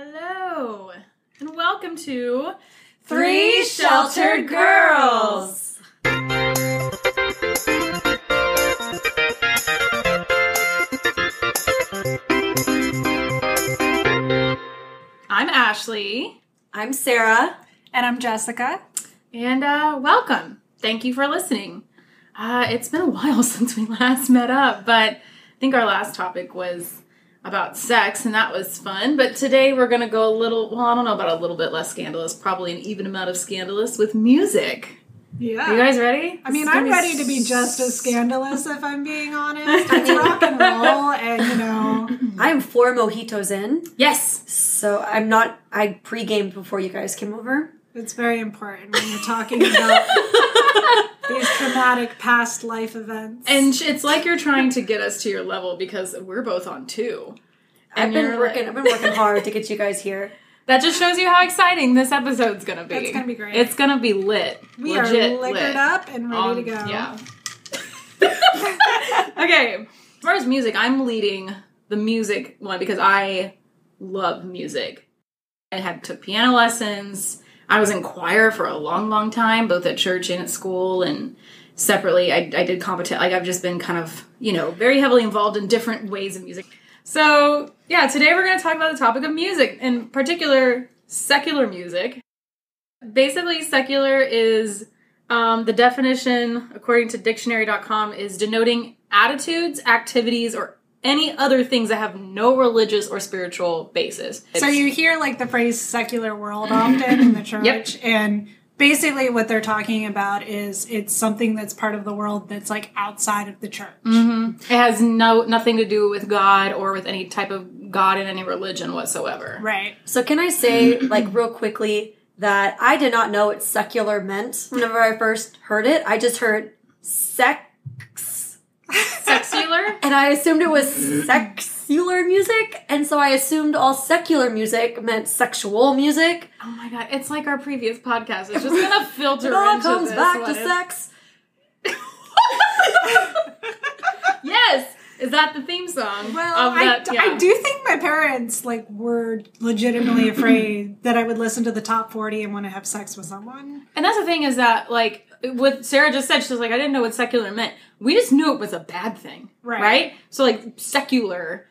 Hello, and welcome to Three Sheltered Girls. I'm Ashley, I'm Sarah. And I'm Jessica. and uh, welcome. Thank you for listening. Uh, it's been a while since we last met up, but I think our last topic was about sex, and that was fun. But today we're going to go a little, well, I don't know about a little bit less scandalous, probably an even amount of scandalous with music. Yeah. Are you guys ready? I mean, I'm ready to be just as scandalous if I'm being honest. It's rock and roll, and you know, I'm four mojitos in, Yes. so I'm not. I pre-gamed before you guys came over. it's very important when you're talking about these traumatic past life events. And it's like you're trying to get us to your level because we're both on two. I've And been you're working. like- I've been working hard to get you guys here. That just shows you how exciting this episode's gonna be. It's gonna be great. It's gonna be lit. we Legit are liquored lit. up and ready Um, to go. Yeah. okay. As far as music, I'm leading the music one because I love music. I had took piano lessons. I was in choir for a long, long time, both at church and at school, and separately. I, I did competition. Like I've just been kind of, you know, very heavily involved in different ways of music. So yeah, today we're going to talk about the topic of music, in particular, secular music. Basically, secular is um, the definition, according to dictionary.com, is denoting attitudes, activities, or any other things that have no religious or spiritual basis. So you hear like the phrase secular world often in the church, and basically what they're talking about is it's something that's part of the world that's like outside of the church. Mm-hmm. It has no nothing to do with God or with any type of God in any religion whatsoever. Right. So can I say, like, real quickly, that I did not know what secular meant whenever I first heard it. I just heard sex, Sexular? and I assumed it was secular music, and so I assumed all secular music meant sexual music. Oh my god, it's like our previous podcast. It's just gonna filter It all into comes this back one. to sex. Yes, is that the theme song? Well, of I, that, yeah. I do think my parents like were legitimately afraid that I would listen to the top forty and want to have sex with someone. And that's the thing is that like what Sarah just said, she was like, I didn't know what secular meant. We just knew it was a bad thing, Right. Right. So like secular,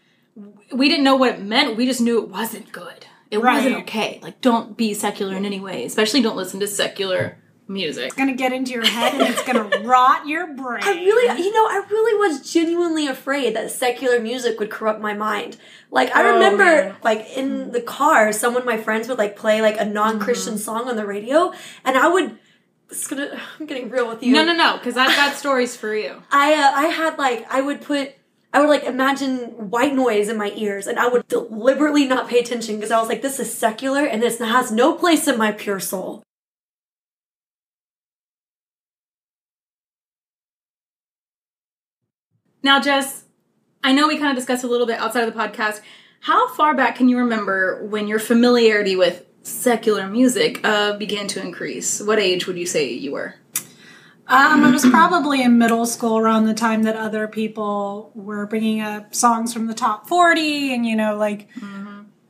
we didn't know what it meant. We just knew it wasn't good. It wasn't okay. Like, don't be secular in any way. Especially don't listen to secular music. It's gonna get into your head and it's gonna rot your brain. I really, you know, I really was genuinely afraid that secular music would corrupt my mind. Like, I Oh, remember, man. like, in the car, someone my friends would, like, play, like, a non Christian Mm-hmm. song on the radio, and I would. It's gonna, I'm getting real with you. No, no, no, because I've got stories for you. I, uh, I had, like, I would put. I would like imagine white noise in my ears, and I would deliberately not pay attention because I was like, "This is secular, and this has no place in my pure soul." Now, Jess, I know we kind of discussed a little bit outside of the podcast. How far back can you remember when your familiarity with secular music uh, began to increase? What age would you say you were? Um, I was probably in middle school around the time that other people were bringing up songs from the top 40 and, you know, like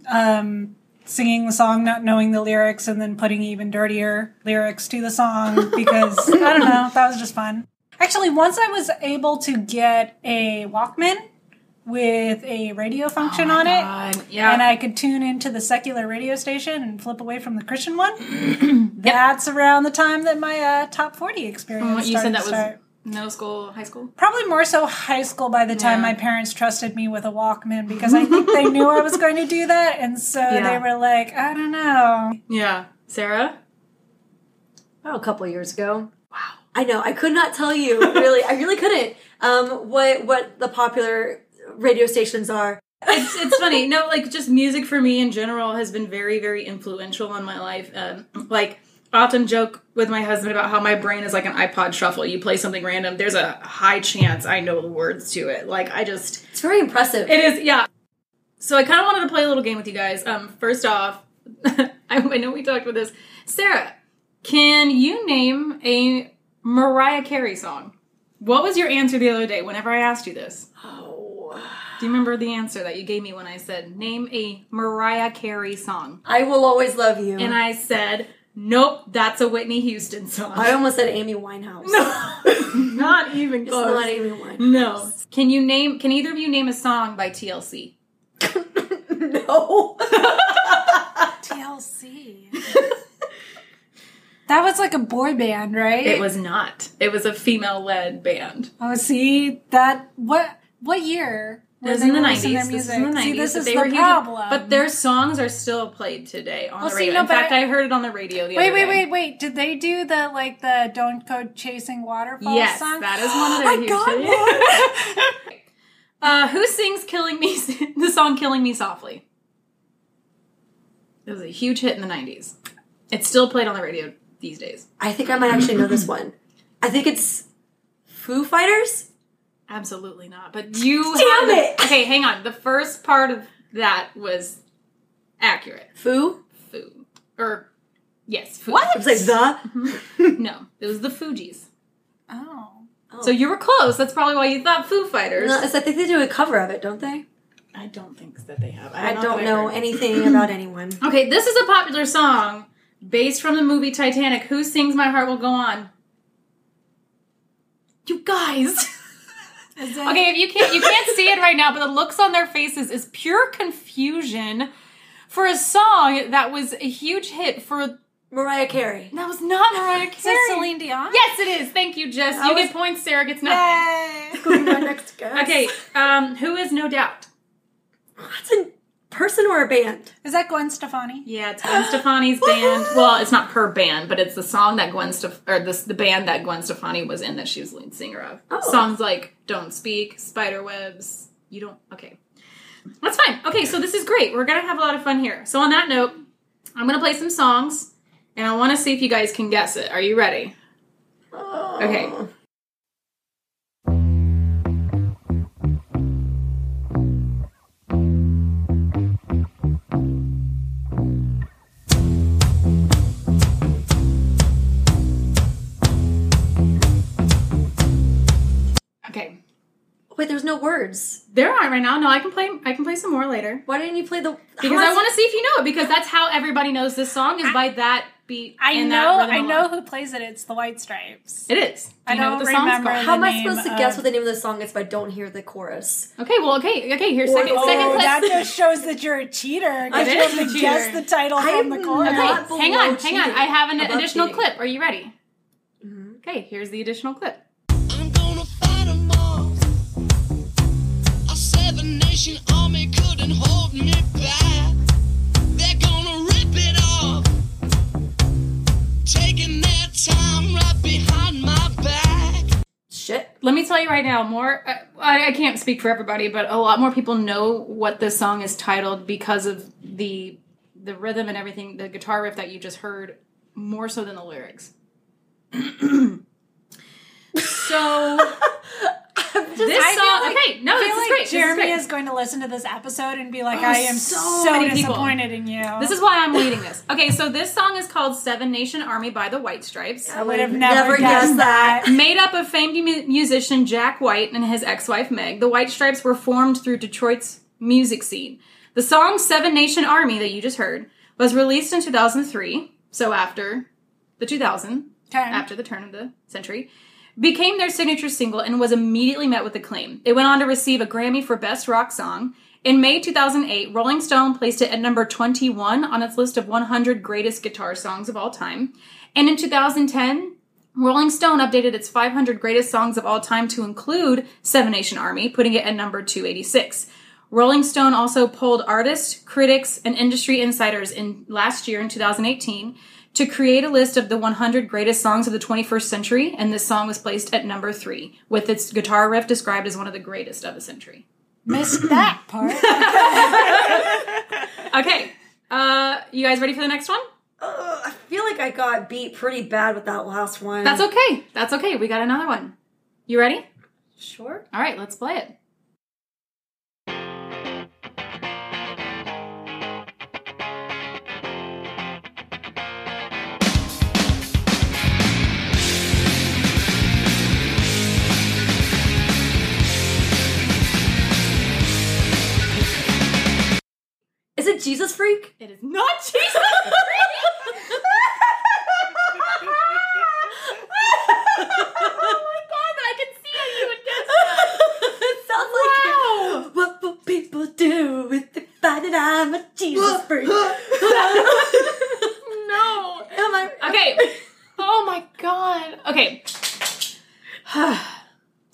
um, singing the song, not knowing the lyrics, and then putting even dirtier lyrics to the song because, I don't know, that was just fun. Actually, once I was able to get a Walkman with a radio function on it, yeah. and I could tune into the secular radio station and flip away from the Christian one. That's around the time that my uh, top 40 experience What you said that to was start. middle school, high school? Probably more so high school by the time Yeah. my parents trusted me with a Walkman because I think they knew I was going to do that. And so Yeah. they were like, I don't know. Yeah. Sarah? Oh, a couple years ago. Wow. I know. I could not tell you really. I really couldn't. Um, what what the popular radio stations are. it's, it's funny. No, like just music for me in general has been very, very influential on my life. Um, like, I often joke with my husband about how my brain is like an iPod shuffle. You play something random, there's a high chance I know the words to it. Like, I just It's very impressive. It is, yeah. So I kind of wanted to play a little game with you guys. Um, first off, I, I know we talked about this. Sarah, can you name a Mariah Carey song? What was your answer the other day whenever I asked you this? Do you remember the answer that you gave me when I said, name a Mariah Carey song? I will always love you. And I said, nope, that's a Whitney Houston song. I almost said Amy Winehouse. No. not even it's not Amy Winehouse. no. Can you name, can either of you name a song by TLC? no. TLC. that was like a boy band, right? It was not. It was a female led band. Oh, see that what what year? It were was they in the nineties. their This is in the music? See, this is they the were huge- problem. but their songs are still played today on Well, the see, radio. no, in fact, I- I, heard it on the radio the wait, other wait, day. wait, wait. Did they do the like the "Don't Go Chasing Waterfalls" Yes, song? that is one of their I huge got hits. uh, who sings "Killing Me"? the song "Killing Me Softly." It was a huge hit in the '90s. It's still played on the radio these days. I think I might actually know this one. I think it's Foo Fighters. Absolutely not. But you Damn have- it! Okay, hang on. The first part of that was accurate. Foo? Foo. Or yes, Foo. What? It was like the. Mm-hmm. No, it was the Fugees. Oh, So you were close. That's probably why you thought Foo Fighters. No, it's- I think they do a cover of it, don't they? I don't think that they have. I not don't that know heard. anything about anyone. Okay, this is a popular song based from the movie Titanic. Who sings "My Heart Will Go On"? You guys. okay, if you can't you can't see it right now, but the looks on their faces is pure confusion for a song that was a huge hit for. Mariah Carey. That was not Mariah Carey. Is. Celine Dion? Yes, it is. Thank you, Jess. I you was- get points. Sarah gets nothing. Yay! Who's my next guess? Okay, um, who is No Doubt? That's a person or a band? Is that Gwen Stefani? Yeah, it's Gwen Stefani's band. Well, it's not her band, but it's the song that Gwen Stef- or this the band that Gwen Stefani was in that she was lead singer of. Oh. Songs like "Don't Speak," "Spider Webs." You don't. Okay, that's fine. Okay, so this is great. We're gonna have a lot of fun here. So on that note, I'm gonna play some songs, and I want to see if you guys can guess it. Are you ready? Oh. Okay. Okay. Wait, there's no words. There aren't right now. No, I can play. I can play some more later Why didn't you play the? because I want to see if you know it. Because that's how everybody knows this song is by that beat. I and know. That rhythm I know who plays it. It's the White Stripes. It is. Do I you know don't what the song's remember called? How am I supposed to of- guess what the name of the song is if I don't hear the chorus? Okay, well, okay, okay. Here's Or- second, Oh, second clip. that just shows that you're a cheater. Because It you is have to guess the title I from the chorus. Okay, hang on, below hang on. I have an Above additional cheating. clip. Are you ready? Mm-hmm. Okay, here's the additional clip. Shit, let me tell you right now, more. uh, I, I can't speak for everybody, but a lot more people know what this song is titled because of the the rhythm and everything, the guitar riff that you just heard, more so than the lyrics. so this I feel song, like- okay, no, I this feel is like great. this is Jeremy great. is going to listen to this episode and be like, Oh, "I am so so, many people. disappointed in you." This is why I'm leading this. Okay, so this song is called Seven Nation Army by the White Stripes. I would have never, Never guessed guessed that. Made up of famed musician Jack White and his ex wife Meg, the White Stripes were formed through Detroit's music scene. The song Seven Nation Army that you just heard was released in 2003, so after the 2000, Okay. after the turn of the century, became their signature single and was immediately met with acclaim. It went on to receive a Grammy for Best Rock Song. In May 2008, Rolling Stone placed it at number 21 on its list of 100 greatest guitar songs of all time. And in 2010, Rolling Stone updated its 500 greatest songs of all time to include Seven Nation Army, putting it at number 286. Rolling Stone also polled artists, critics, and industry insiders in last year in 2018 to create a list of the 100 greatest songs of the 21st century, and this song was placed at number three, with its guitar riff described as one of the greatest of the century. Missed that part. Okay, uh, you guys ready for the next one? Ugh, I feel like I got beat pretty bad with that last one. That's okay. That's okay. We got another one. You ready? Sure. All right, let's play it. It is not Jesus Freak! oh my god, I can see how you would guess that. it sounds Wow. like what will people do if they find that I'm a Jesus freak? No. Am I? Okay. Oh my god. Okay.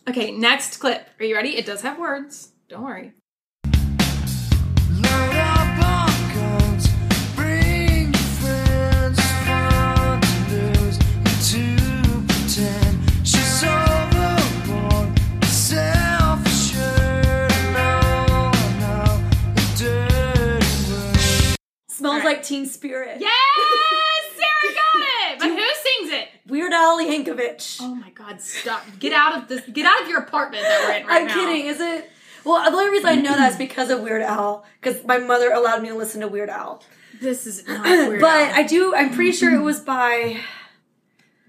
okay, next clip. Are you ready? It does have words. Don't worry. Like Teen Spirit. Yes! Sarah got it! But who sings it? Weird Al Yankovic. Oh my god, stop. Get out of this get out of your apartment that we're in right I'm now. kidding. Is it? Well, the only reason I know that is because of Weird Al, because my mother allowed me to listen to Weird Al. This is not weird. but Al. I do. I'm pretty sure it was by.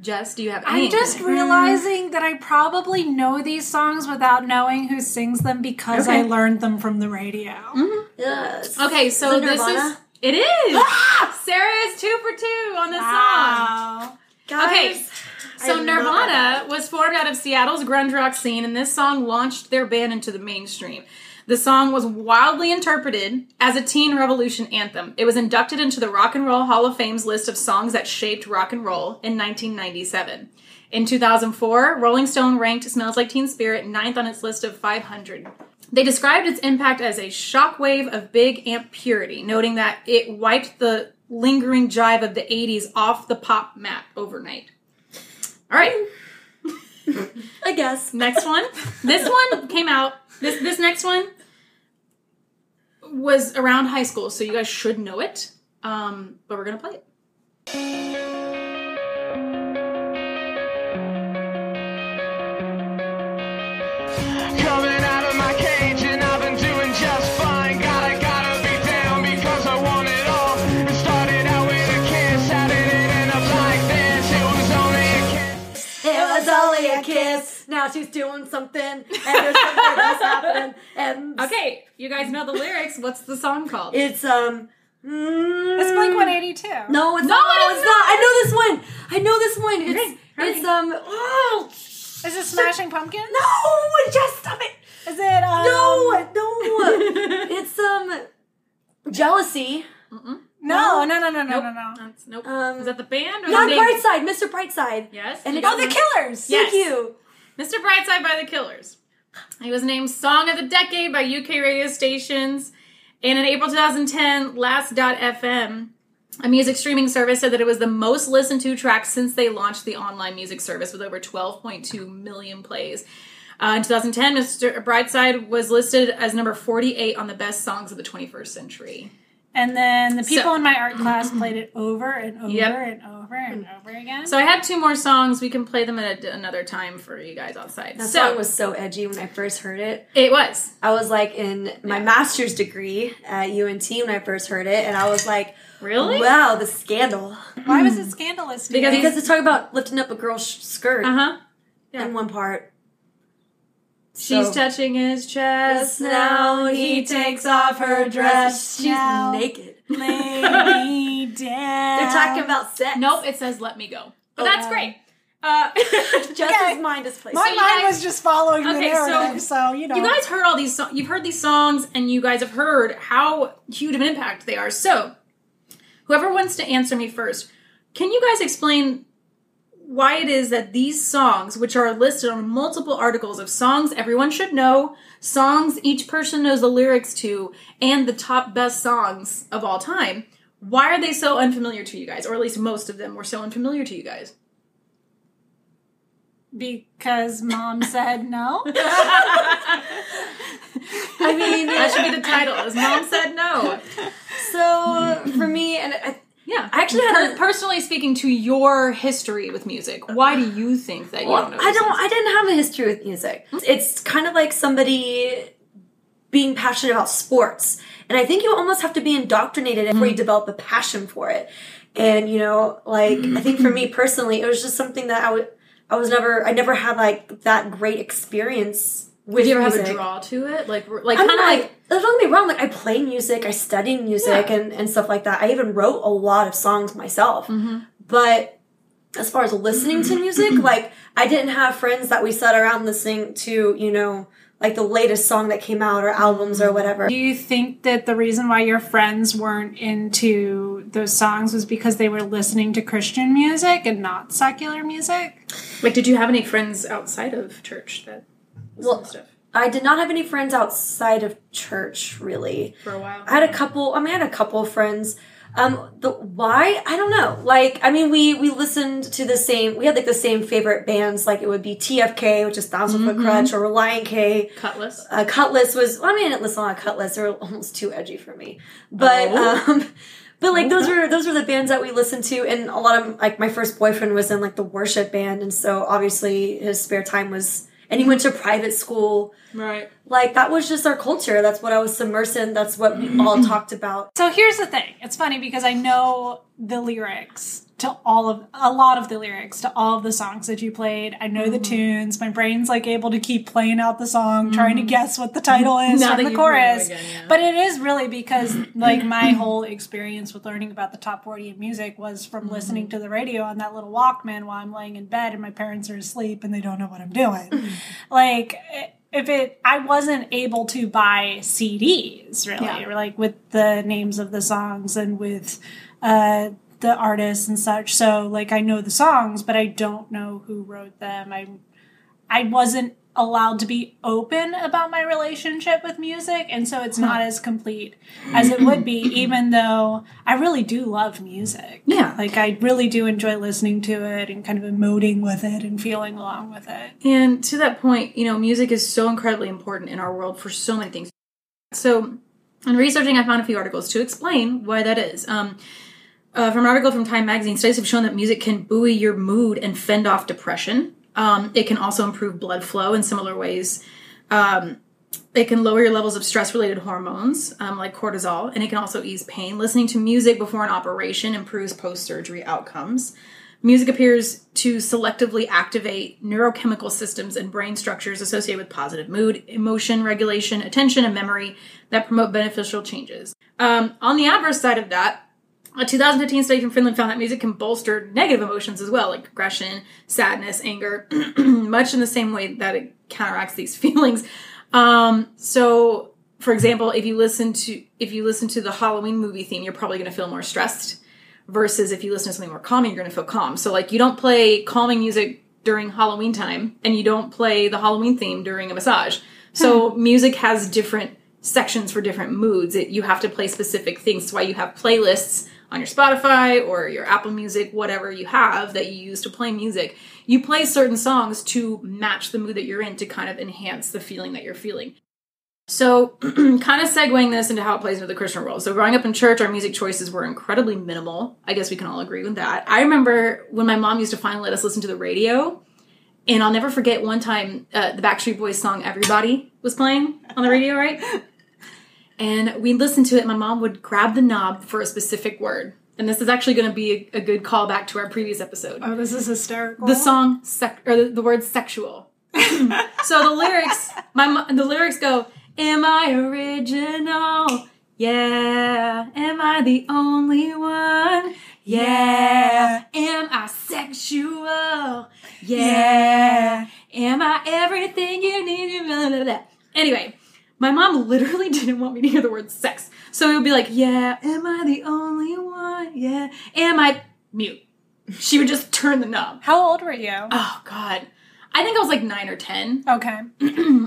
Jess, do you have any I'm just realizing that I probably know these songs without knowing who sings them because I learned them from the radio. Mm-hmm. Yes. Okay, so Is it this is Nirvana? It is. Sarah is two for two on this song. Guys, Okay, So Nirvana was formed out of Seattle's grunge rock scene, and this song launched their band into the mainstream. The song was wildly interpreted as a teen revolution anthem. It was inducted into the Rock and Roll Hall of Fame's list of songs that shaped rock and roll in 1997. In 2004, Rolling Stone ranked Smells Like Teen Spirit ninth on its list of 500. They described its impact as a shockwave of big amp purity, noting that it wiped the lingering jive of the 80s off the pop map overnight. All right, I guess. next one. This one came out. This this next one was around high school, so you guys should know it. Um, but we're gonna play it. Coming Now she's doing something, and there's something else happening. And Okay, you guys know the lyrics. What's the song called? it's um. mm, It's Blink 182. No, it's No, not. it's it's not. I know this one. I know this one. It's Okay, hurry. it's um. Oh Is it Smashing Pumpkins? no! Just stop it. Is it um, No, no. it's um. Jealousy. No, no, no, no, no, Nope. no, no. That's, nope. Um, Is that the band or Not the? Brightside, Mr. Brightside. Yes. And you it's- Oh, the. Killers. Yeah. Thank you. Mr. Brightside by the Killers. He was named Song of the Decade by UK radio stations. And in April 2010, Last.fm, a music streaming service, said that it was the most listened to track since they launched the online music service with over 12.2 million plays. Uh, in 2010, Mr. Brightside was listed as number 48 on the best songs of the 21st century. And then the people So- in my art class played it over and over Yep. and over and over again. So I had two more songs. We can play them at a, another time for you guys outside. That so song was so edgy when I first heard it. it was. I was like in my master's degree at UNT when I first heard it, and I was like, Really? Wow, the scandal. Why was it scandalous? to? Because- Because it's talking about lifting up a girl's skirt Uh huh. in one part. She's So- touching his chest Now he takes off her dress. She's Now. naked. Lay me down. They're talking about sex. Nope, it says "Let me go," but Oh, that's wow. great. Uh, Just Okay. his mind is placed. My you mind guys- was just following the Okay, so narrative, so, you know. you guys heard all these. So- you've heard these songs, and you guys have heard how huge of an impact they are. So, whoever wants to answer me first, can you guys explain why it is that these songs, which are listed on multiple articles of songs everyone should know, songs each person knows the lyrics to, and the top best songs of all time, why are they so unfamiliar to you guys? Or at least most of them were so unfamiliar to you guys. because mom said no. I mean, That should be the title. His mom said no. so for me, and I, Yeah. I actually had Per- a- personally speaking to your history with music, why do you think that you don't know? I don't. I didn't have a history with music. Hmm? It's kind of like somebody being passionate about sports, and I think you almost have to be indoctrinated before you hmm. develop a passion for it. And you know, like I think for me hmm. personally, it was just something that I would. I was never. I never had like that great experience with Did you ever music. have a draw to it? Like, like kind of like, like, don't get me wrong. Like, I play music, I study music, Yeah. and and stuff like that. I even wrote a lot of songs myself. Mm-hmm. But as far as listening to music, like, I didn't have friends that we sat around listening to, you know, like the latest song that came out or albums or whatever. Do you think that the reason why your friends weren't into those songs was because they were listening to Christian music and not secular music? like, did you have any friends outside of church that listen Well, stuff I did not have any friends outside of church, really. for a while? I had a couple. I mean, I had a couple of friends. Um, the why I don't know. Like, I mean, we we listened to the same. We had like the same favorite bands. Like, it would be TFK, which is Thousand Foot Krutch, or Relient K. Kutless. Uh, Kutless was. Well, I mean, I didn't listen to a lot of Kutless. They're almost too edgy for me. But Oh. um, but like those were those were the bands that we listened to, and a lot of like my first boyfriend was in like the worship band, and so obviously his spare time was. And he went to private school Right. Like that was just our culture that's what i was submersed in that's what we all talked about So here's the thing. It's funny because I know the lyrics to all of a lot of the lyrics to all of the songs that you played. I know the mm-hmm. tunes. My brain's like able to keep playing out the song, trying to mm-hmm. guess what the title is Now from the you've it chorus. again, yeah. But it is really because like my whole experience with learning about the top 40 of music was from mm-hmm. listening to the radio on that little Walkman while I'm laying in bed and my parents are asleep and they don't know what I'm doing. like if it I wasn't able to buy CDs really, Yeah. or like with the names of the songs and with uh the artists and such. So like I know the songs, but I don't know who wrote them. I I wasn't allowed to be open about my relationship with music and so it's not as complete as it would be even though I really do love music. Yeah. Like I really do enjoy listening to it and kind of emoting with it and feeling along with it. And to that point, you know, music is so incredibly important in our world for so many things. So, in researching, I found a few articles to explain why that is. Um, uh, from an article from Time Magazine, studies have shown that music can buoy your mood and fend off depression. Um, it can also improve blood flow in similar ways. Um, it can lower your levels of stress related hormones um, like cortisol, and it can also ease pain. Listening to music before an operation improves post surgery outcomes. Music appears to selectively activate neurochemical systems and brain structures associated with positive mood, emotion regulation, attention, and memory that promote beneficial changes. Um, on the adverse side of that, a 2015 study from Finland found that music can bolster negative emotions as well, like aggression, sadness, anger, much in the same way that it counteracts these feelings. Um, so, for example, if you listen to if you listen to the Halloween movie theme, you're probably going to feel more stressed. Versus if you listen to something more calming, you're going to feel calm. So, like, you don't play calming music during Halloween time, and you don't play the Halloween theme during a massage. So, music has different sections for different moods. It, you have to play specific things. That's why you have playlists on your Spotify or your Apple Music, whatever you have that you use to play music. You play certain songs to match the mood that you're in to kind of enhance the feeling that you're feeling. So, kind of segueing this into how it plays into the Christian world. So, growing up in church, our music choices were incredibly minimal. I guess we can all agree with that. I remember when my mom used to finally let us listen to the radio, and I'll never forget one time uh, the Backstreet Boys song "Everybody" was playing on the radio, right? And we listened to it. My mom would grab the knob for a specific word, and this is actually going to be a, a good callback to our previous episode Oh, this is hysterical. the song sec- or the, the word sexual. so the lyrics, my mo- the lyrics go, "Am I original? Yeah. Am I the only one? Yeah. Am I sexual? Yeah. Am I everything you need? Blah, blah, blah. Anyway, my mom literally didn't want me to hear the word sex. So it would be like, yeah, am I the only one? Yeah. Am I mute? She would just turn the knob. How old were you? Oh God. I think I was like nine or ten. Okay.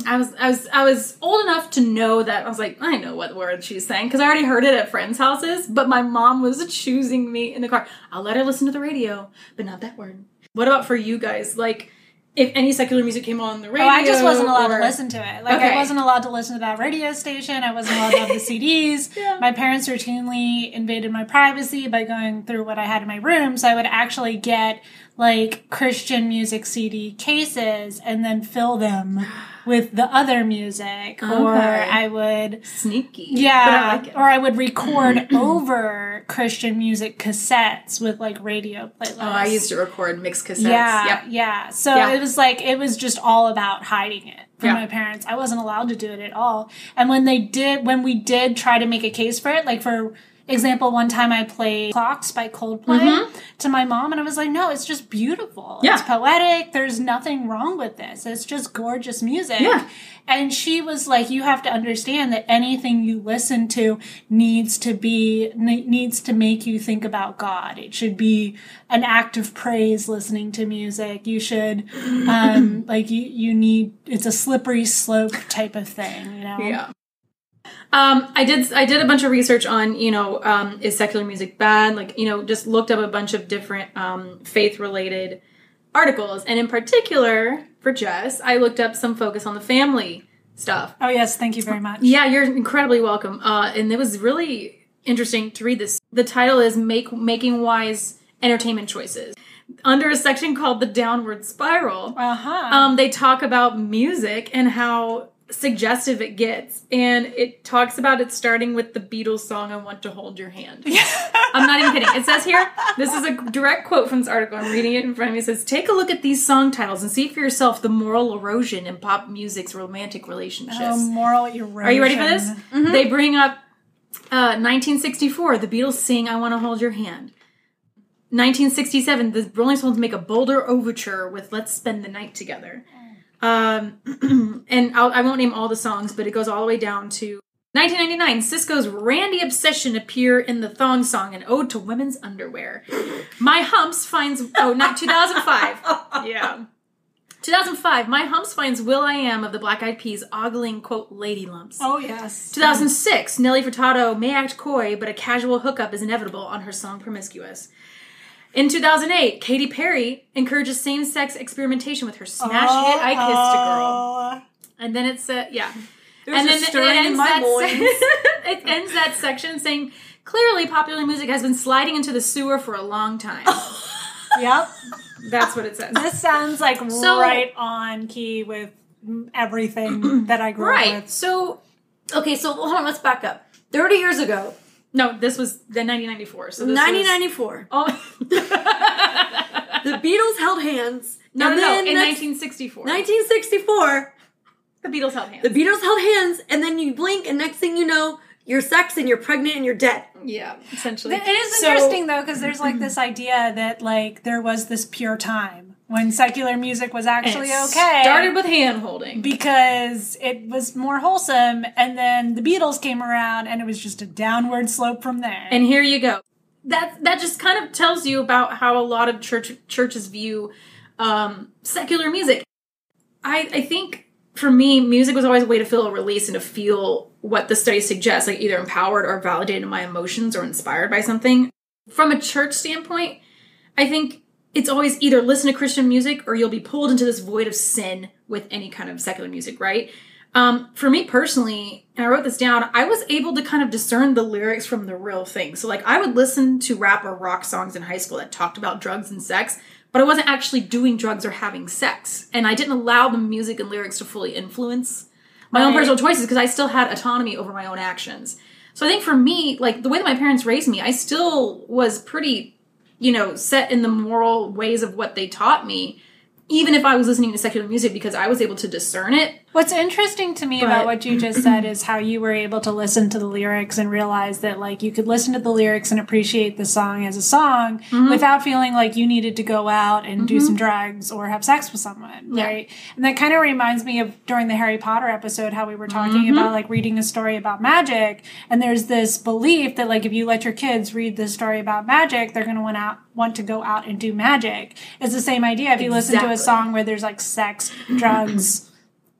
I was I was I was old enough to know that I was like, I know what word she's saying, because I already heard it at friends' houses, but my mom was choosing me in the car. I'll let her listen to the radio, but not that word. What about for you guys? Like if any secular music came on the radio. Oh, I just wasn't allowed or- to listen to it. Like Okay. I wasn't allowed to listen to that radio station. I wasn't allowed to have the CDs. Yeah. My parents routinely invaded my privacy by going through what I had in my room. So I would actually get like Christian music CD cases and then fill them with the other music. Oh, or I would Sneaky. yeah, I like or I would record over Christian music cassettes with like radio playlists. Oh, I used to record mixed cassettes. Yeah, Yep. yeah. So Yeah. it was like it was just all about hiding it. from Yeah. my parents. I wasn't allowed to do it at all. And when they did, when we did try to make a case for it, like for example, one time I played Clocks by Coldplay to my mom, and I was like, no, it's just beautiful. It's Mm-hmm. Poetic. There's nothing wrong with this. It's just gorgeous music. Yeah. And she was like, you have to understand that anything you listen to needs to be, needs to make you think about God. It should be an act of praise listening to music. You should, um, like, you, you need, it's a slippery slope type of thing, you know? Yeah. Um, I did. I did a bunch of research on, you know, um, is secular music bad? Like, you know, just looked up a bunch of different um, faith-related articles, and in particular for Jess, I looked up some focus on the family stuff. Oh, yes. Thank you very much. Yeah, you're incredibly welcome. Uh, and it was really interesting to read this. The title is "Make Making Wise Entertainment Choices." Under a section called "The Downward Spiral," Uh huh. um, they talk about music and how suggestive it gets, and it talks about it starting with the Beatles song "I Want to Hold Your Hand." I'm not even kidding. It says here, this is a direct quote from this article. I'm reading it in front of me. It says, "Take a look at these song titles and see for yourself the moral erosion in pop music's romantic relationships." Oh, moral erosion. Are you ready for this? They bring up uh, 1964. The Beatles sing "I Want to Hold Your Hand." 1967. The Rolling Stones make a bolder overture with "Let's Spend the Night Together." Um, and I'll, I won't name all the songs, but it goes all the way down to 1999. Sisqó's "Randy Obsession" appear in the thong song, an ode to women's underwear. My Humps finds oh not 2005. Yeah. 2005, My Humps finds will.i.am of the Black Eyed Peas ogling, quote, lady lumps. Oh, yes. 2006, Nelly Furtado may act coy, but a casual hookup is inevitable on her song Promiscuous. In 2008, Katy Perry encourages same sex experimentation with her smash hit I Kissed a Girl. Oh. And then it's, uh, yeah. There's and then it ends, my that loins. it ends that section saying, clearly popular music has been sliding into the sewer for a long time. Yep. That's what it says. This sounds like So- right on key with everything that I grew up Right. with. So, Okay, so hold on, let's back up. 30 years ago, no, this was the 1994. So this 1994, Was, oh, the Beatles held hands. no, no, and no, then in 1964. 1964, the Beatles held hands. the Beatles held hands, and then you blink, and next thing you know, you're sex and you're pregnant and you're dead. yeah, essentially. It is So- interesting though because there's like this idea that like there was this pure time when secular music was actually it okay. Started with hand holding. because it was more wholesome, and then the Beatles came around, and it was just a downward slope from there. And here you go. That that just kind of tells you about how a lot of church churches view um, secular music. I I think for me, music was always a way to feel a release and to feel what the study suggests, like either empowered or validated in my emotions or inspired by something. From a church standpoint, I think it's always either listen to Christian music or you'll be pulled into this void of sin with any kind of secular music, right? Um, for me personally, and I wrote this down, I was able to kind of discern the lyrics from the real thing. So, like, I would listen to rap or rock songs in high school that talked about drugs and sex, but I wasn't actually doing drugs or having sex. And I didn't allow the music and lyrics to fully influence my own personal choices because I still had autonomy over my own actions. So I think for me, like the way that my parents raised me, I still was pretty, you know, set in the moral ways of what they taught me, even if I was listening to secular music because I was able to discern it. What's interesting to me But- about what you just said is how you were able to listen to the lyrics and realize that like you could listen to the lyrics and appreciate the song as a song Mm-hmm. without feeling like you needed to go out and do some drugs or have sex with someone, Yeah. right? And that kind of reminds me of during the Harry Potter episode how we were talking Mm-hmm. about like reading a story about magic and there's this belief that like if you let your kids read this story about magic, they're going to want out want to go out and do magic. It's the same idea if you listen to a song where there's like sex, drugs,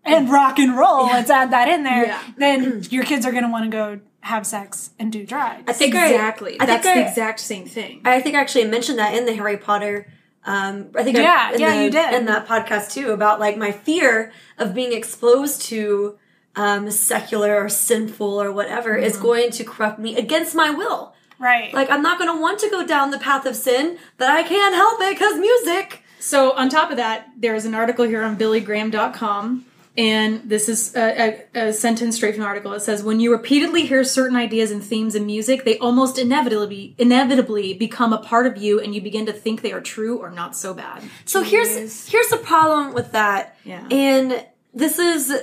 and rock and roll. Let's add that in there. Yeah. Then your kids are going to want to go have sex and do drugs. I think exactly. I, That's think the I, exact same thing. I think I actually mentioned that in the Harry Potter. Um, I think Yeah, I, in yeah, the, you did. in that podcast too about like my fear of being exposed to um, secular or sinful or whatever Mm-hmm. is going to corrupt me against my will. right. Like I'm not going to want to go down the path of sin, but I can't help it because music. So on top of that, there's an article here on BillyGraham.com, and this is a, a, a sentence straight from the article. It says, "When you repeatedly hear certain ideas and themes in music, they almost inevitably inevitably become a part of you, and you begin to think they are true or not so bad." So here's here's the problem with that. Yeah. And this is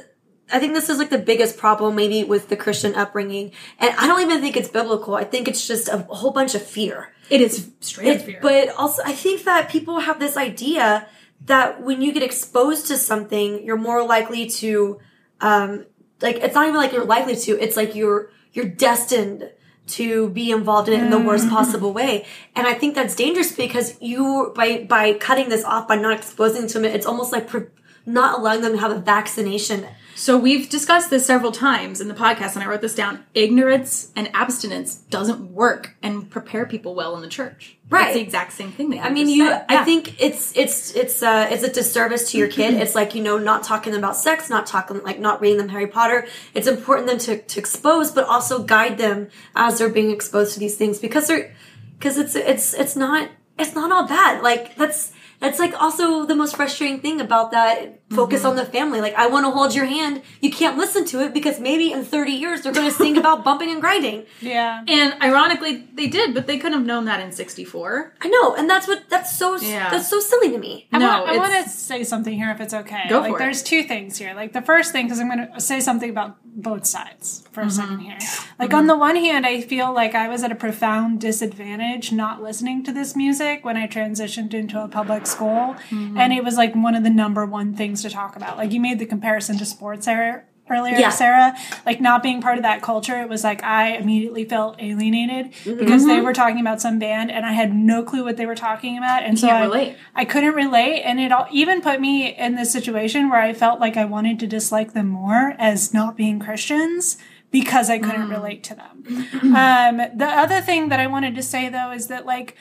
I think this is like the biggest problem maybe with the Christian upbringing. And I don't even think it's biblical. I think it's just a whole bunch of fear. It is straight It- fear. But also, I think that people have this idea that when you get exposed to something, you're more likely to, um, like it's not even like you're likely to. It's like you're you're destined to be involved in it in the worst possible way. And I think that's dangerous because you by by cutting this off by not exposing to it, it's almost like pre- not allowing them to have a vaccination. So we've discussed this several times in the podcast, and I wrote this down. Ignorance and abstinence doesn't work and prepare people well in the church. Right. It's the exact same thing. I mean, you. I think it's it's it's uh it's a disservice to your kid. it's like you know, not talking about sex, not talking like not reading them Harry Potter. It's important them to to expose, but also guide them as they're being exposed to these things because they're because it's it's it's not it's not all bad. Like that's that's like also the most frustrating thing about that focus Mm-hmm. on the family. Like I want to hold your hand. You can't listen to it because maybe in 30 years they're going to sing about bumping and grinding. Yeah. And ironically, they did, but they couldn't have known that in '64. I know, and that's what that's so Yeah. that's so silly to me. I No, want, I want to say something here if it's okay. Go like, for it. there's two things here. Like the first thing, because I'm going to say something about both sides for a second Mm-hmm. here. Like on the one hand, I feel like I was at a profound disadvantage not listening to this music when I transitioned into a public school, Mm-hmm. and it was like one of the number one things to talk about. Like you made the comparison to sports era earlier, Yeah. Sarah, like not being part of that culture, it was like I immediately felt alienated because they were talking about some band and I had no clue what they were talking about. And so I. I couldn't relate. And it all, even put me in this situation where I felt like I wanted to dislike them more as not being Christians because I couldn't relate to them. um, the other thing that I wanted to say though is that like,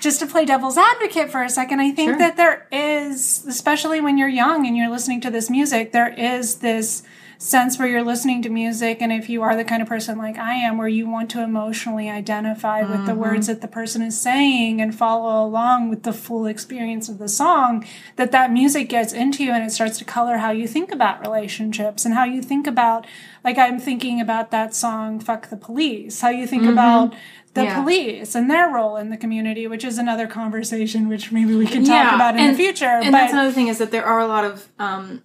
just to play devil's advocate for a second, I think Sure. that there is, especially when you're young and you're listening to this music, there is this sense where you're listening to music, and if you are the kind of person like I am, where you want to emotionally identify with the mm-hmm. words that the person is saying and follow along with the full experience of the song, that that music gets into you and it starts to color how you think about relationships and how you think about, like I'm thinking about that song "Fuck the Police," how you think mm-hmm. about the Yeah. police and their role in the community, which is another conversation which maybe we can talk about in and- the future. And but that's another thing is that there are a lot of um,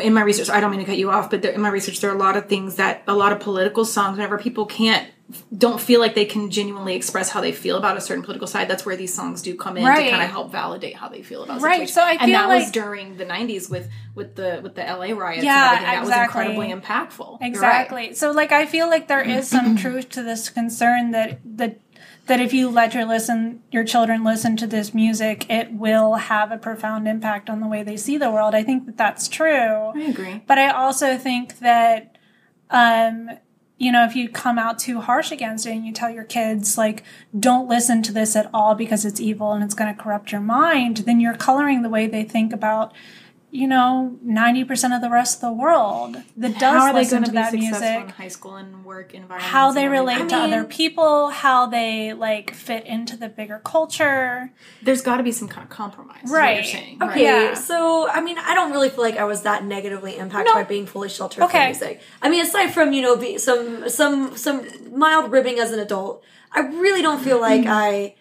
in my research. I don't mean to cut you off, but there, in my research, there are a lot of things that a lot of political songs. Whenever people can't don't feel like they can genuinely express how they feel about a certain political side, that's where these songs do come in Right. to kind of help validate how they feel about. Right, situation. so I and that was like- during the '90s with with the with the LA riots. Yeah, and everything. that exactly. was incredibly impactful. You're right. Exactly. So like I feel like there is some truth to this concern that that that if you let your listen your children listen to this music, it will have a profound impact on the way they see the world. I think that that's true. I agree. But I also think that um you know, if you come out too harsh against it and you tell your kids, like, don't listen to this at all because it's evil and it's going to corrupt your mind, then you're coloring the way they think about, you know, 90% of the rest of the world that does How are they listen going to to be that successful in music. high school and work environments? How they and everything? relate to I mean- other people, how they like fit into the bigger culture. There's got to be some kind of compromise. is what Right. you're saying. Okay, Right. Yeah. so I mean, I don't really feel like I was that negatively impacted No. by being fully sheltered Okay. from music. I mean, aside from you know, be, some some some mild ribbing as an adult, I really don't feel like mm-hmm. I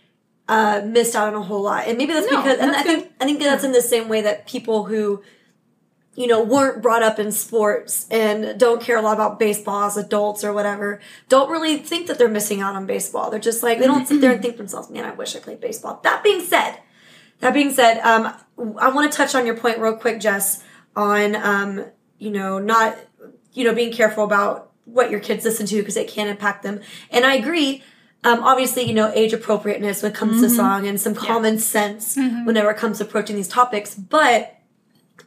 uh, missed out on a whole lot. And maybe that's No, because, and that's I think I think that's in the same way that people who you know weren't brought up in sports and don't care a lot about baseball as adults or whatever don't really think that they're missing out on baseball they're just like they don't sit there and think to themselves man i wish i played baseball that being said that being said, um, I want to touch on your point real quick, Jess, on um, you know not you know being careful about what your kids listen to because it can impact them. And I agree. Um, obviously, you know age appropriateness when it comes to song and some common sense whenever it comes to approaching these topics, but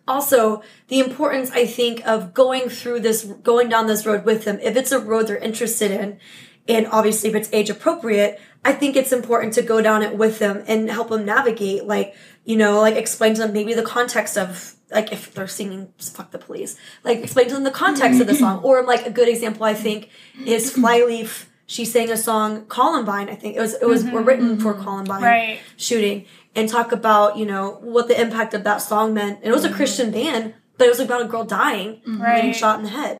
also the importance i think of going through this going down this road with them. If it's a road they're interested in and obviously if it's age appropriate i think it's important to go down it with them and help them navigate like you know like explain to them maybe the context of like if they're singing fuck the police like explain to them the context of the song. Or like a good example i think is flyleaf she sang a song columbine i think it was it was mm-hmm. written for columbine Right. shooting and talk about you know what the impact of that song meant. And it was a mm-hmm. Christian band, but it was about a girl dying, and getting Right. shot in the head.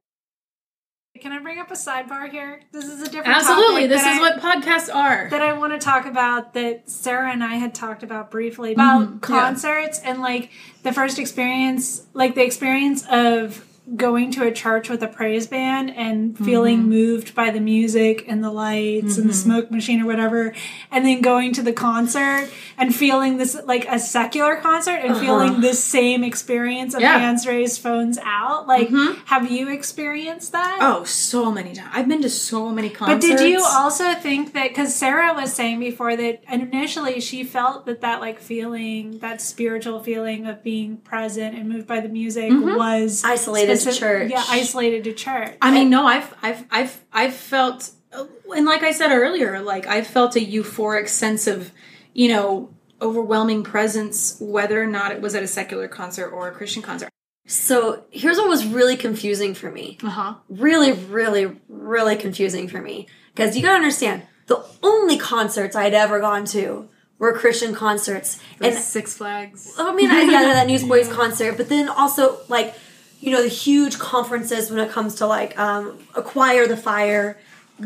Can I bring up a sidebar here? This is a different Absolutely. topic This is I- what podcasts are. that I want to talk about that Sarah and I had talked about briefly about Mm-hmm. concerts and like the first experience, like the experience of going to a church with a praise band and feeling Mm-hmm. moved by the music and the lights and the smoke machine or whatever, and then going to the concert and feeling this like a secular concert and feeling this same experience of Uh-huh. Yeah. Mm-hmm. hands raised, phones out. Like, have you experienced that? Oh, so many times. I've been to so many concerts. But did you also think that because Sarah was saying before that initially she felt that that like feeling, that spiritual feeling of being present and moved by the music was Isolated to church. Yeah, isolated to church. I mean, no, I've, I've, I've, I've felt, and like I said earlier, like I felt a euphoric sense of, you know, overwhelming presence, whether or not it was at a secular concert or a Christian concert. So here's what was really confusing for me. Uh huh. Really, really, really confusing for me. Because you gotta understand, the only concerts I'd ever gone to were Christian concerts. And Six Flags. I mean, I yeah, that Newsboys concert, but then also like, you know, the huge conferences when it comes to like um, acquire the fire,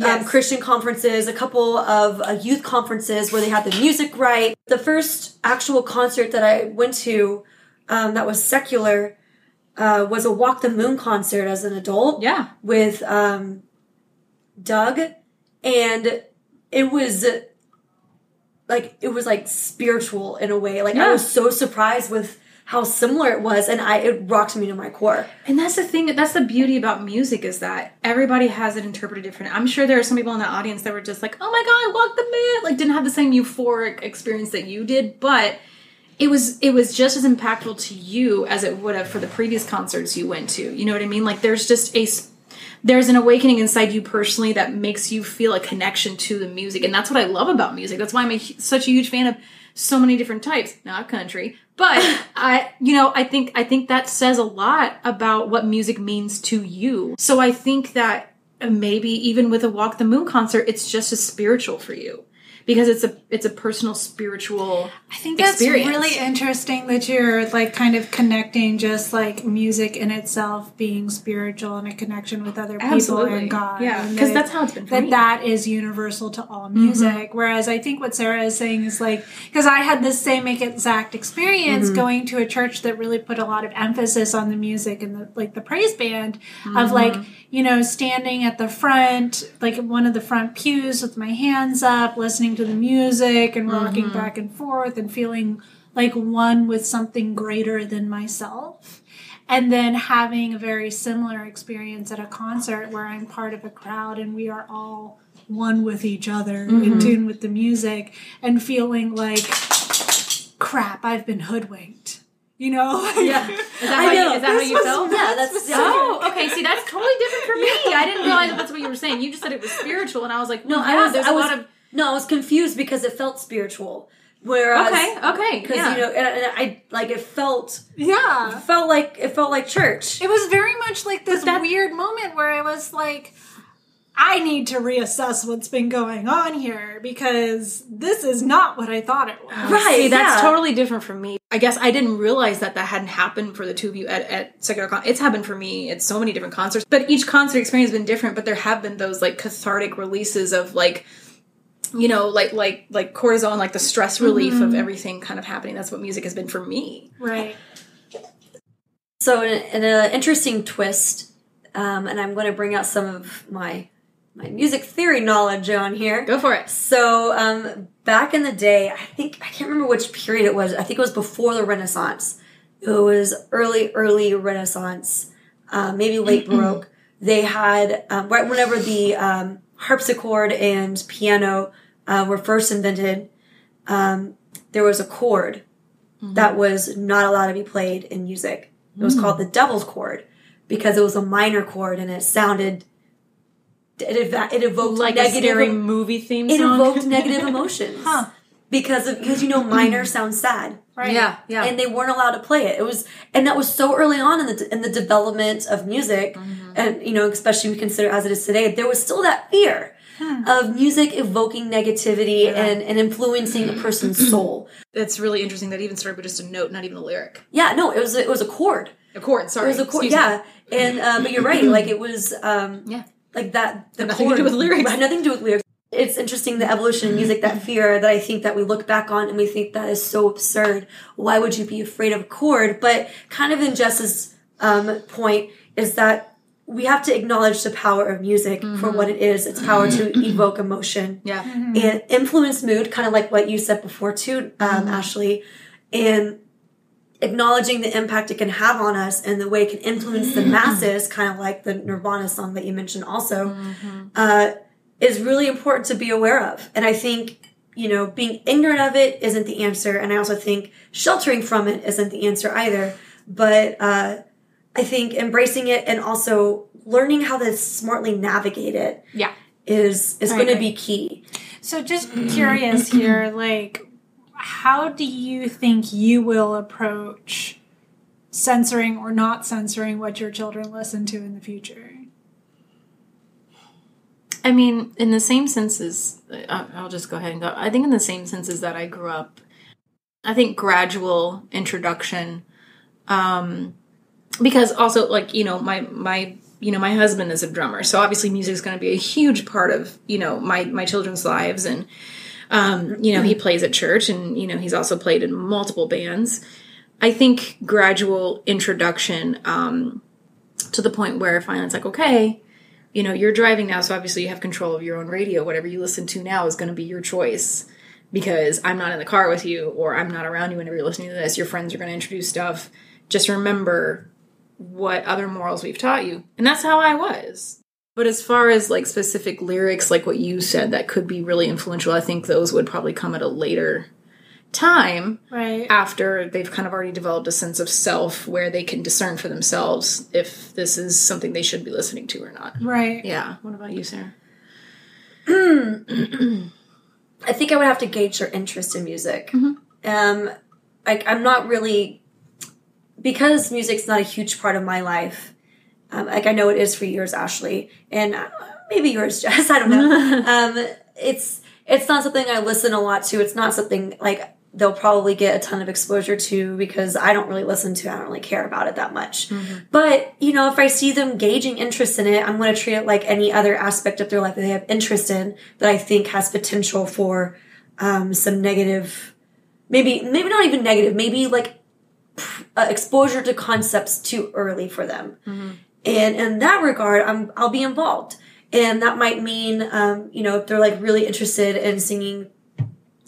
um, Christian conferences, a couple of uh, youth conferences where they had the music right. The first actual concert that I went to um, that was secular uh, was a Walk the Moon concert as an adult Yeah. with um, Doug, and it was like it was like spiritual in a way. Like I was so surprised with how similar it was, and I it rocked me to my core. And that's the thing. That's the beauty about music is that everybody has it interpreted different. I'm sure there are some people in the audience that were just like, "Oh my god, walk the man!" Like didn't have the same euphoric experience that you did, but it was it was just as impactful to you as it would have for the previous concerts you went to. You know what I mean? Like there's just a there's an awakening inside you personally that makes you feel a connection to the music, and that's what I love about music. That's why I'm a, such a huge fan of so many different types. Not country, but I, you know, I think I think that says a lot about what music means to you. So I think that maybe even with a Walk the Moon concert, it's just as spiritual for you because it's a it's a personal spiritual. I think that's experience. really interesting that you're like kind of connecting just like music in itself being spiritual and a connection with other people Absolutely. and God. Yeah, because that- that's how it's been that me. that is universal to all mm-hmm. music. Whereas I think what Sarah is saying is like because I had the same exact experience mm-hmm. going to a church that really put a lot of emphasis on the music and the like the praise band of mm-hmm. like you know standing at the front like one of the front pews with my hands up listening to the music and rocking mm-hmm. back and forth and feeling like one with something greater than myself. And then having a very similar experience at a concert where I'm part of a crowd and we are all one with each other in mm-hmm. tune with the music and feeling like crap I've been hoodwinked you know Yeah, is that how I you, know. is that how you was felt? Yeah, that's yeah. Oh, okay. See, that's totally different for me. I didn't realize that that's what you were saying. You just said it was spiritual, and I was like, No, well, I was. there's I a was lot of no, I was confused because it felt spiritual. Whereas, okay, okay, because yeah. you know, and, and I like it felt yeah felt like it felt like church. It was very much like this that- weird moment where I was like, I need to reassess what's been going on here because this is not what I thought it was. Right, See, that's yeah. totally different from me. I guess I didn't realize that that hadn't happened for the two of you at, at secular con. It's happened for me at so many different concerts, but each concert experience has been different. But there have been those like cathartic releases of like, you know, like like like cortisol and like the stress relief of everything kind of happening. That's what music has been for me. Right. So, in, in an interesting twist, um, and I'm going to bring out some of my my music theory knowledge on here. Go for it. So, um, back in the day, I think I can't remember which period it was. I think it was before the Renaissance. It was early, early Renaissance, uh, maybe late Baroque. They had um, right whenever the um, harpsichord and piano uh, were first invented. Um, there was a chord that was not allowed to be played in music. It was called the devil's chord because it was a minor chord and it sounded. It, ev- it evoked Like a negative scary movie theme it song. evoked negative emotions huh? because of, because you know minor sounds sad Right. Yeah, yeah. and they weren't allowed to play it it was and that was so early on in the in the development of music Mm-hmm. and you know especially we consider as it is today there was still that fear of music evoking negativity and and influencing a person's soul it's really interesting that even started with just a note, not even a lyric. yeah no it was it was a chord A chord. Sorry, it was a chord Excuse me. yeah and uh, but you're right like it was um Yeah. Like that. The nothing to do with lyrics. Had nothing to do with lyrics. It's interesting the evolution of music, that fear that I think that we look back on and we think that is so absurd. Why would you be afraid of a chord? But kind of in Jess's um, point is that we have to acknowledge the power of music for what it is. It's power to evoke emotion Yeah. and influence mood, kind of like what you said before too, um, Ashley, and acknowledging the impact it can have on us and the way it can influence the masses, kind of like the Nirvana song that you mentioned also, uh, is really important to be aware of. And I think, you know, being ignorant of it isn't the answer. And I also think sheltering from it isn't the answer either. But uh, I think embracing it and also learning how to smartly navigate it Yeah. is is going to be key. So just curious here, like how do you think you will approach censoring or not censoring what your children listen to in the future? I mean, in the same senses, I'll just go ahead and go. I think in the same senses that I grew up, I think gradual introduction, um, because also like you know my my you know my husband is a drummer, so obviously music is going to be a huge part of you know my my children's lives, and um, you know he plays at church, and you know he's also played in multiple bands. I think gradual introduction um, to the point where finally it's like okay you know, you're driving now, so obviously you have control of your own radio. Whatever you listen to now is going to be your choice because I'm not in the car with you or I'm not around you whenever you're listening to this. Your friends are going to introduce stuff. Just remember what other morals we've taught you. And that's how I was. But as far as like specific lyrics, like what you said, that could be really influential, I think those would probably come at a later time Right. after they've kind of already developed a sense of self where they can discern for themselves if this is something they should be listening to or not. Right. Yeah. What about you, Sarah? I think I would have to gauge their interest in music. Um, like I'm not really because music's not a huge part of my life. Um, like I know it is for yours, Ashley, and uh, maybe yours, Jess. I don't know. um, it's it's not something I listen a lot to. It's not something like they'll probably get a ton of exposure to because I don't really listen to. it. I don't really care about it that much. But you know, if I see them gauging interest in it, I'm going to treat it like any other aspect of their life that they have interest in that I think has potential for um, some negative, maybe maybe not even negative, maybe like uh, exposure to concepts too early for them. And in that regard, I'm I'll be involved, and that might mean um, you know if they're like really interested in singing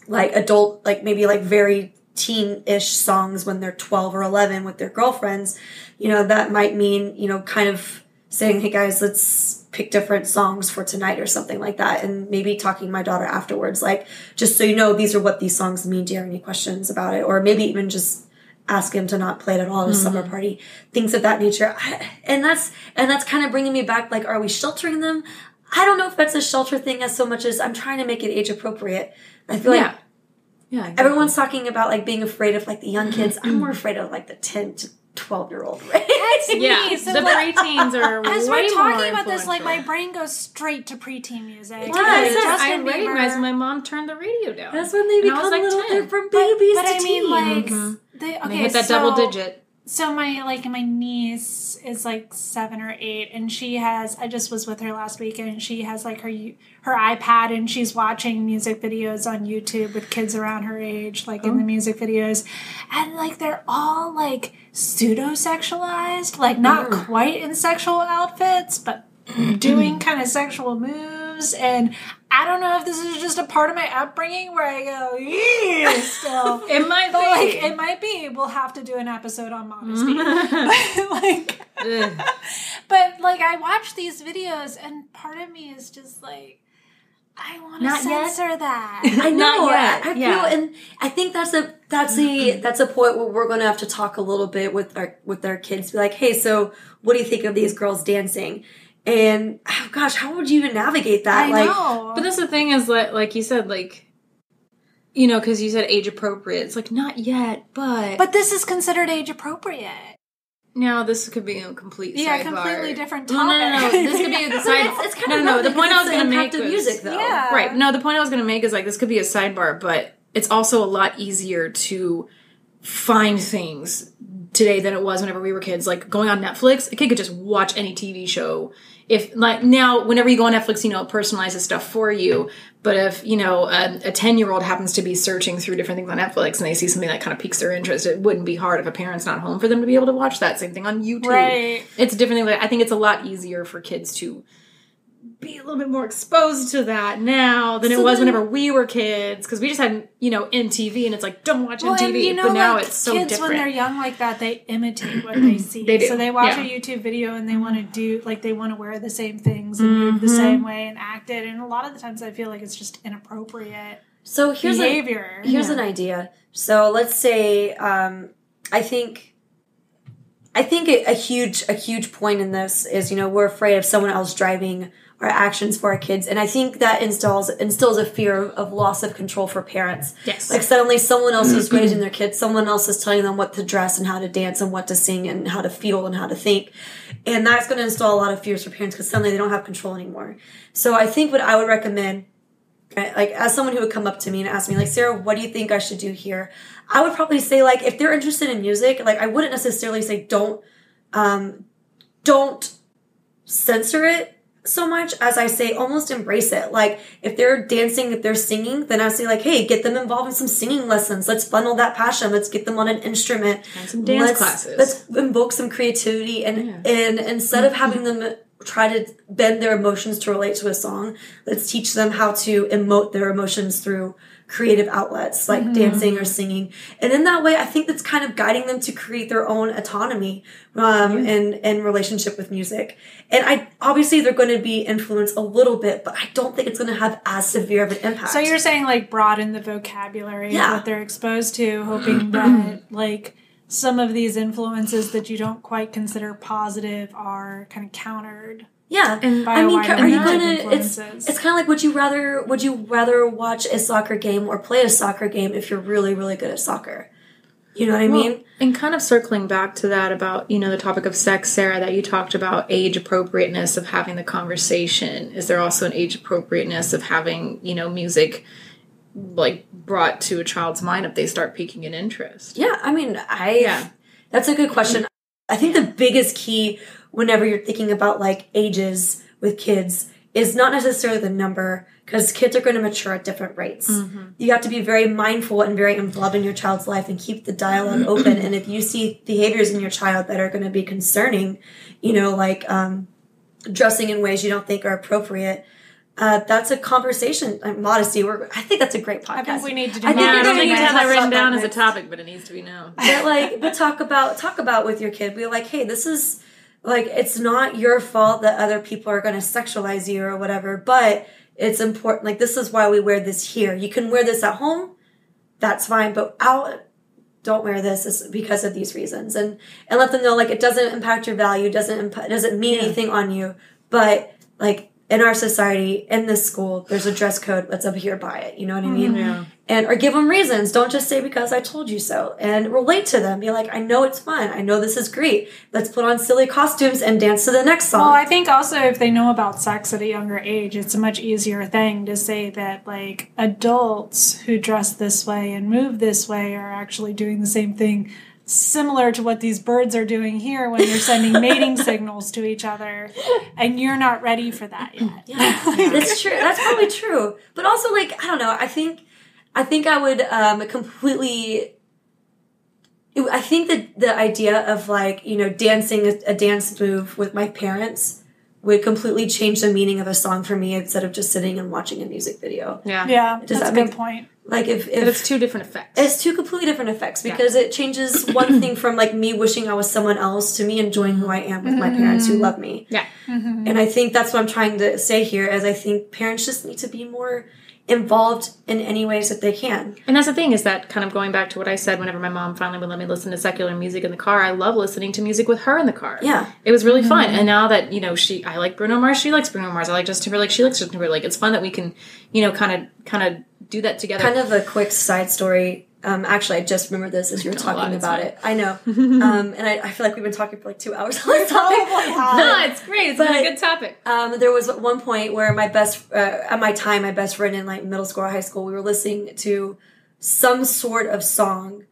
like adult, like maybe like very teen-ish songs when they're 12 or 11 with their girlfriends, you know, that might mean, you know, kind of saying, hey guys, let's pick different songs for tonight or something like that. And maybe talking my daughter afterwards, like, just so you know, these are what these songs mean. Do you have any questions about it? Or maybe even just ask him to not play it at all at a summer mm-hmm. party, things of that nature. I, and that's, and that's kind of bringing me back, like, are we sheltering them? I don't know if that's a shelter thing as so much as I'm trying to make it age appropriate. I feel like yeah. Yeah. Exactly. everyone's talking about like being afraid of like the young kids. I'm more mm-hmm. afraid of like the 10 to 12 year old, right? Yeah. me, so the like- preteens are As way we're talking more about this, like my brain goes straight to preteen music. Like I Because said, I Justin recognized Bieber- my mom turned the radio down. That's when they And I become was like little, 10. they're from But, babies but to I mean, like, teens. They, And they okay, hit that so, double digit. So my like my niece is like seven or eight, and she has. I just was with her last week, and she has like her her iPad, and she's watching music videos on YouTube with kids around her age, like in the oh. music videos, and like they're all like pseudo sexualized, like not mm. quite in sexual outfits, but doing kind of sexual moves and. I don't know if this is just a part of my upbringing where I go, yeah, still. It might But be. like it might be. We'll have to do an episode on modesty. but like but like I watch these videos and part of me is just like I want to Not yet. censor that. I know. Not yet, I, I yeah. feel, and I think that's a that's a that's a point where we're going to have to talk a little bit with our with our kids. Be like, hey, so what do you think of these girls dancing? And oh gosh, how would you even navigate that? I like, know. But that's the thing is that, like you said, like, you know, because you said age appropriate. It's like, not yet, but. but this is considered age appropriate. now this could be a complete Yeah, sidebar. completely different No, no, no, no. This could be the But side. it's, it's kind no, of no, no. The point I was going to it's the make was, music, though. Yeah. Right. No, the point I was going to make is like this could be a sidebar, but it's also a lot easier to find things today than it was whenever we were kids. Like going on Netflix, a kid could just watch any TV show. If like now, whenever you go on Netflix, you know it personalizes stuff for you. But if you know a ten year old happens to be searching through different things on Netflix and they see something that kind of piques their interest, it wouldn't be hard if a parent's not home for them to be able to watch that. Same thing on YouTube. Right. It's a different thing. Like, I think it's a lot easier for kids to be a little bit more exposed to that now than it was then- whenever we were kids because we just had you know MTV and it's like don't watch Well, MTV you know, but now like, it's so kids different. when they're young like that, they imitate what they see. They do, So they watch yeah. a YouTube video and they want to do like they want to wear the same things and move the same way and act it. And a lot of the times, I feel like it's just inappropriate So here's a, behavior. here's an idea. So let's say um, I think I think a, a huge a huge point in this is you know we're afraid of someone else driving our actions for our kids, and I think that installs instills a fear of, of loss of control for parents. Yes. like suddenly someone else is raising their kids, someone else is telling them what to dress and how to dance and what to sing and how to feel and how to think, and that's going to install a lot of fears for parents because suddenly they don't have control anymore. So I think what I would recommend like as someone who would come up to me and ask me like sarah what do you think i should do here i would probably say like if they're interested in music like i wouldn't necessarily say don't um don't censor it so much as i say almost embrace it. Like if they're dancing if they're singing then i say like hey get them involved in some singing lessons. Let's funnel that passion. Let's get them on an instrument. And some dance let's, classes. let's invoke some creativity and and instead of mm-hmm. having them try to bend their emotions to relate to a song let's teach them how to emote their emotions through creative outlets like dancing or singing. And in that way i think that's kind of guiding them to create their own autonomy um, and and relationship with music. And i obviously they're going to be influenced a little bit but i don't think it's going to have as severe of an impact. So you're saying like broaden the vocabulary Yeah. of what they're exposed to, hoping that like some of these influences that you don't quite consider positive are kind of countered. Yeah, by I mean, are you gonna? It's it's kind of like would you rather would you rather watch a soccer game or play a soccer game if you're really really good at soccer? You know what I mean? and kind of circling back to that about you know the topic of sex sarah that you talked about age appropriateness of having the conversation is there also an age appropriateness of having you know music like brought to a child's mind if they start piquing an interest Yeah, I mean, I Yeah. that's a good question. I think the biggest key whenever you're thinking about like ages with kids is not necessarily the number because kids are going to mature at different rates. You have to be very mindful and very involved in your child's life and keep the dialogue open. And if you see behaviors in your child that are going to be concerning, you know, like um, dressing in ways you don't think are appropriate. Uh, that's a conversation. Uh, modesty. We're, I think that's a great podcast. I think we need to do I think yeah, we're i don't gonna think you need to have that written down as a topic but it needs to be known but like but talk about talk about with your kid be like hey this is like it's not your fault that other people are going to sexualize you or whatever but it's important like this is why we wear this here. You can wear this at home that's fine but out don't wear this is because of these reasons. And and let them know like it doesn't impact your value doesn't imp- doesn't mean anything on you but like in our society in this school there's a dress code let's adhere by it you know what i mean? Mm-hmm. Yeah. and or give them reasons don't just say because i told you so and relate to them be like i know it's fun i know this is great let's put on silly costumes and dance to the next song. Well, I think also if they know about sex at a younger age, it's a much easier thing to say that like adults who dress this way and move this way are actually doing the same thing similar to what these birds are doing here when they're sending mating signals to each other and you're not ready for that yet. Yeah, that's true. That's probably true. But also, like, I don't know. I think, I think I would um, completely. I think that the idea of like you know dancing a, a dance move with my parents would completely change the meaning of a song for me instead of just sitting and watching a music video. yeah Yeah, Does that's that a good point. Like if if it's two different effects it's two completely different effects because it changes one thing from like me wishing I was someone else to me enjoying who I am with my mm-hmm. parents who love me. yeah mm-hmm. And I think that's what I'm trying to say here is I think parents just need to be more involved in any ways that they can. And that's the thing is that kind of going back to what I said whenever my mom finally would let me listen to secular music in the car, I love listening to music with her in the car. Yeah. It was really fun. Mm-hmm. And now that, you know, she I like Bruno Mars, she likes Bruno Mars. I like Justin Timberlake, she likes Justin Timberlake. It's fun that we can, you know, kind of kind of do that together. Kind of a quick side story. Um, actually, I just remembered this as you were talking about it. I know. um, and I, I feel like we've been talking for like two hours on this topic. no, it's great. It's been a good topic. Um, there was one point where my best, uh, at my time, my best friend in like middle school or high school, we were listening to some sort of song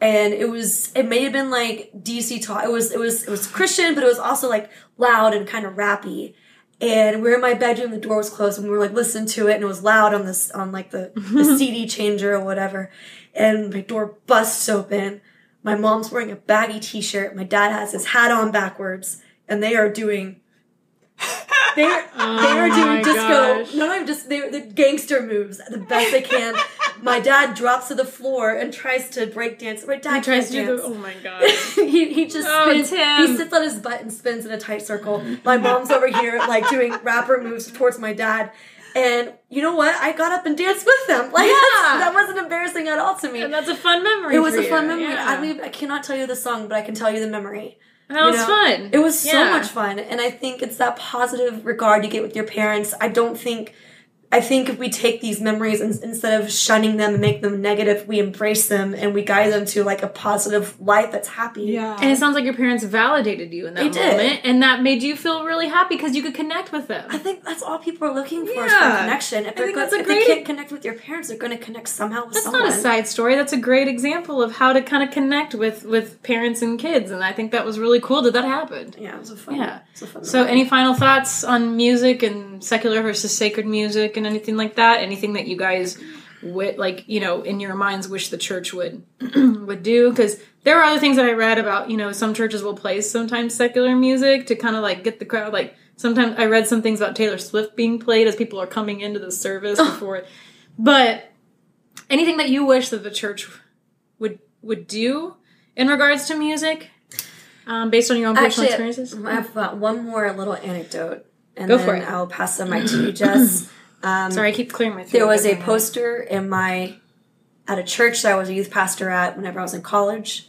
and it was it may have been like DC talk. It was it was it was Christian, but it was also like loud and kind of rappy. And we are in my bedroom, the door was closed, and we were like listening to it, and it was loud on this on like the, the CD changer or whatever. And my door busts open. My mom's wearing a baggy t-shirt. My dad has his hat on backwards, and they are doing they're oh they are doing disco. gosh. No, I'm just they're the gangster moves the best they can. my dad drops to the floor and tries to break dance. My dad He tries to do the. dance. Oh my god. he, he just Oh, spins. Tim. He sits on his butt and spins in a tight circle. My mom's over here like doing rapper moves towards my dad. And you know what? I got up and danced with them. Like Yeah. that wasn't embarrassing at all to me. And that's a fun memory. it was a fun you. memory. Yeah. I mean, I cannot tell you the song, but I can tell you the memory. That was know, fun. It was so much fun. And I think it's that positive regard you get with your parents. I don't think I think if we take these memories and instead of shunning them and make them negative, we embrace them and we guide them to like a positive life that's happy. Yeah. And it sounds like your parents validated you in that They did. moment, and that made you feel really happy because you could connect with them. I think that's all people are looking for is for Yeah. connection. If, I they're think go- that's a if great- they can't connect with your parents, they're going to connect somehow with That's someone. not a side story. That's a great example of how to kind of connect with with parents and kids, and I think that was really cool that that happened. Yeah, it was a fun. Yeah. it was a fun So, memory. any final thoughts on music and secular versus sacred music and anything like that? Anything that you guys would like, you know, in your minds wish the church would would do? Because there are other things that I read about. You know, some churches will play sometimes secular music to kind of like get the crowd. Like sometimes I read some things about Taylor Swift being played as people are coming into the service before. But anything that you wish that the church would would do in regards to music, um, based on your own personal Actually, experiences. I have uh, one more little anecdote, and Go then for it. I'll pass the mic to you, Jess. Um, Sorry, I keep clearing my throat. there was a poster in my at a church that I was a youth pastor at whenever I was in college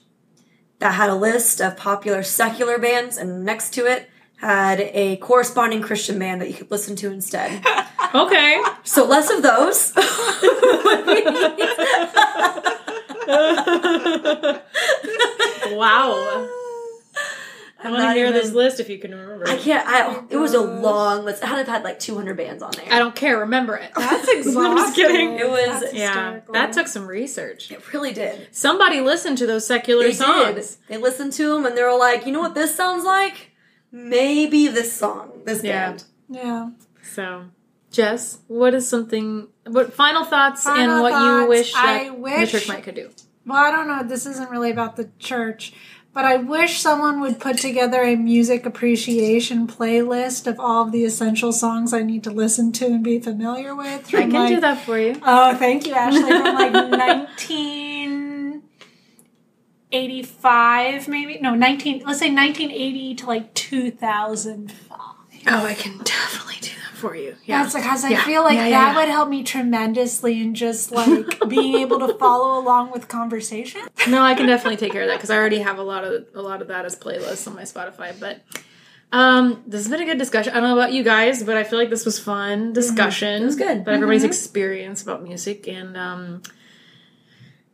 that had a list of popular secular bands, and next to it had a corresponding Christian band that you could listen to instead. Okay. So less of those. wow. I want to not hear this list if you can remember. I can't. I. Oh it was a long list. It had to have had like 200 bands on there. I don't care. Remember it. That's I'm exhausting. just kidding. It was- That's Yeah, hysterical. that took some research. It really did. Somebody listened to those secular They songs. did. They listened to them and they were like, you know what this sounds like? Maybe this song, this Yeah. band. Yeah. So, Jess, what is something? What final thoughts and Final what you wish that I the church might could do? Well, I don't know. This isn't really about the church, but I wish someone would put together a music appreciation playlist of all of the essential songs I need to listen to and be familiar with. I can like- do that for you. Oh, thank you, Ashley. From like 1985, maybe? No, 19, let's say 1980 to like 2005. Oh, I can definitely do that for you. Yeah. That's because I Yeah. feel like Yeah, that would help me tremendously in just like being able to follow along with conversation. no, I can definitely take care of that because I already have a lot of a lot of that as playlists on my Spotify. But um, this has been a good discussion. I don't know about you guys, but I feel like this was fun discussion. It was good. But everybody's experience about music and um,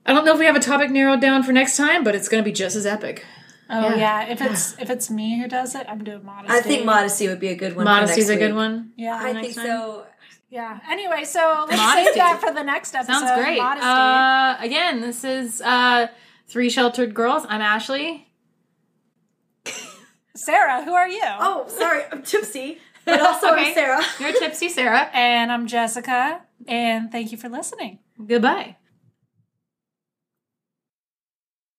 I don't know if we have a topic narrowed down for next time, but it's going to be just as epic. Oh Yeah. yeah, if it's if it's me who does it, I'm doing modesty. I think modesty would be a good one. Modesty's for a next good one. Yeah, I think time? so. yeah. Anyway, so let's Modesty. save that for the next episode. Sounds great. Modesty. Uh, again, this is uh, Three Sheltered Girls. I'm Ashley. Sarah, who are you? Oh, sorry, I'm tipsy, but also Okay. I'm Sarah. You're Tipsy Sarah. and I'm Jessica, and thank you for listening. Goodbye.